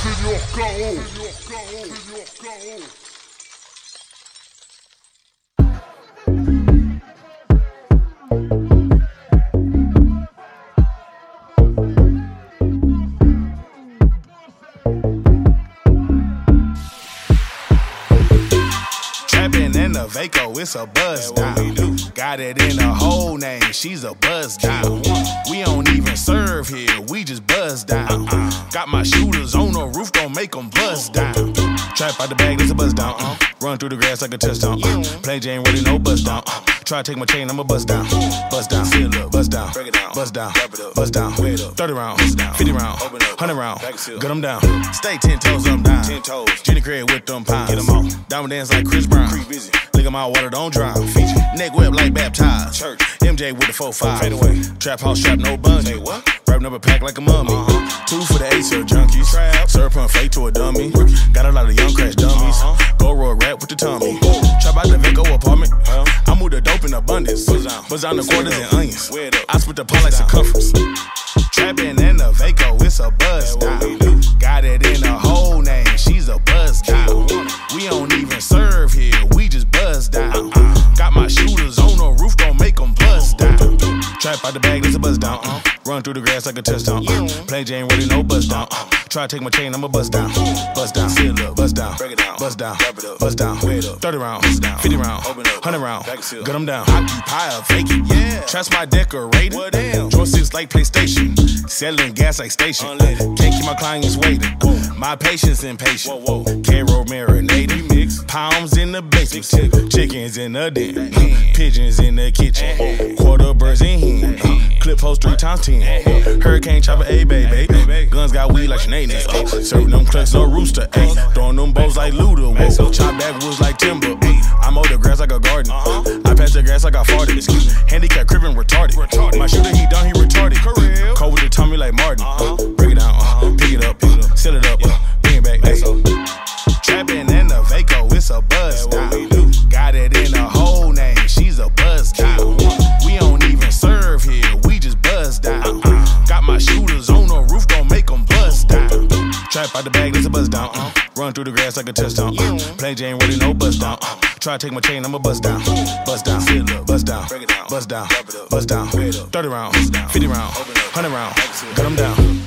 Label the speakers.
Speaker 1: Senior K.O. Senior.
Speaker 2: Trapping in the Vaco, it's a buzz down. Got it in a whole name, she's a buzz down. We don't even serve here, we just buzz down. Got my shooters Trap out the bag, it's a buzz down. Uh. Run through the grass like a touchdown. Uh. Plain Jane, really no buzz down. Uh. Try to take my chain, I'ma buzz down. Buzz down, buzz down, break it down, buzz down, buzz down, 30 round, 50 round, 100 round, gut them down. Stay 10 toes up down. 10 toes. Jenny Craig with them pounds. Get them off. Diamond dance like Chris Brown. Lick 'em out, water don't drown. Feature. Neck whip like baptized. Church. MJ with the 4-5. Fade away. Trap house trap, no what? Wrapping up a pack like a mummy. Uh-huh. Two for the ace of junkies. Trap. Syrup and fake a lot of young crash dummies. Uh-huh. Go roll rap with the tummy. Trap out the Vaco apartment. I move the dope in abundance. Buzz down the quarters and onions. I split the pot like circumference. Trapping in the Vaco, it's a buzz down. Got it in a whole name, she's a buzz down. We don't even serve here, we just buzz down. Got my shooters on the roof, don't make them buzz down. Trap out the bag, there's a buzz down. Uh. Run through the grass like a touchdown. Plain Jane, really no buzz down. Try to take my chain, I'ma bust down. Bust down, seal up, buzz down, break it down, bust down, wrap it up, bust down, up. 30 round, 50 round, 100 round, gut them down. Occupy a vacant, yeah. Trust my decorator. What damn? Joysticks like PlayStation. Selling gas like station. Can't keep my clients waiting. My patience impatient. Whoa, whoa. Caro marinated. Mix. Pounds in the basement. Chickens in the den. Pigeons in the kitchen. Quarter birds in hen. Clip host three times ten. Hurricane chopper, a baby. Guns got weed like Sinead. Serving them clucks, no rooster. Ay. Throwing them bows like Luda. Whoa. Chop back woods like timber. I mow the grass like a garden. Uh-huh. I patch the grass like I farted. Excuse me. Handicap crippin' retarded. My shooter, he done, he retarded. Cold with the tummy like Martin. Uh-huh. Trap out the bag, there's a buzz down. Uh. Run through the grass like a touchdown. Uh. Plain Jane, really no buzz down. Uh. Try to take my chain, I'ma buzz down. Buzz down, buzz down, buzz down, buzz down. 30 round, 50 round, 100 round, gut them down.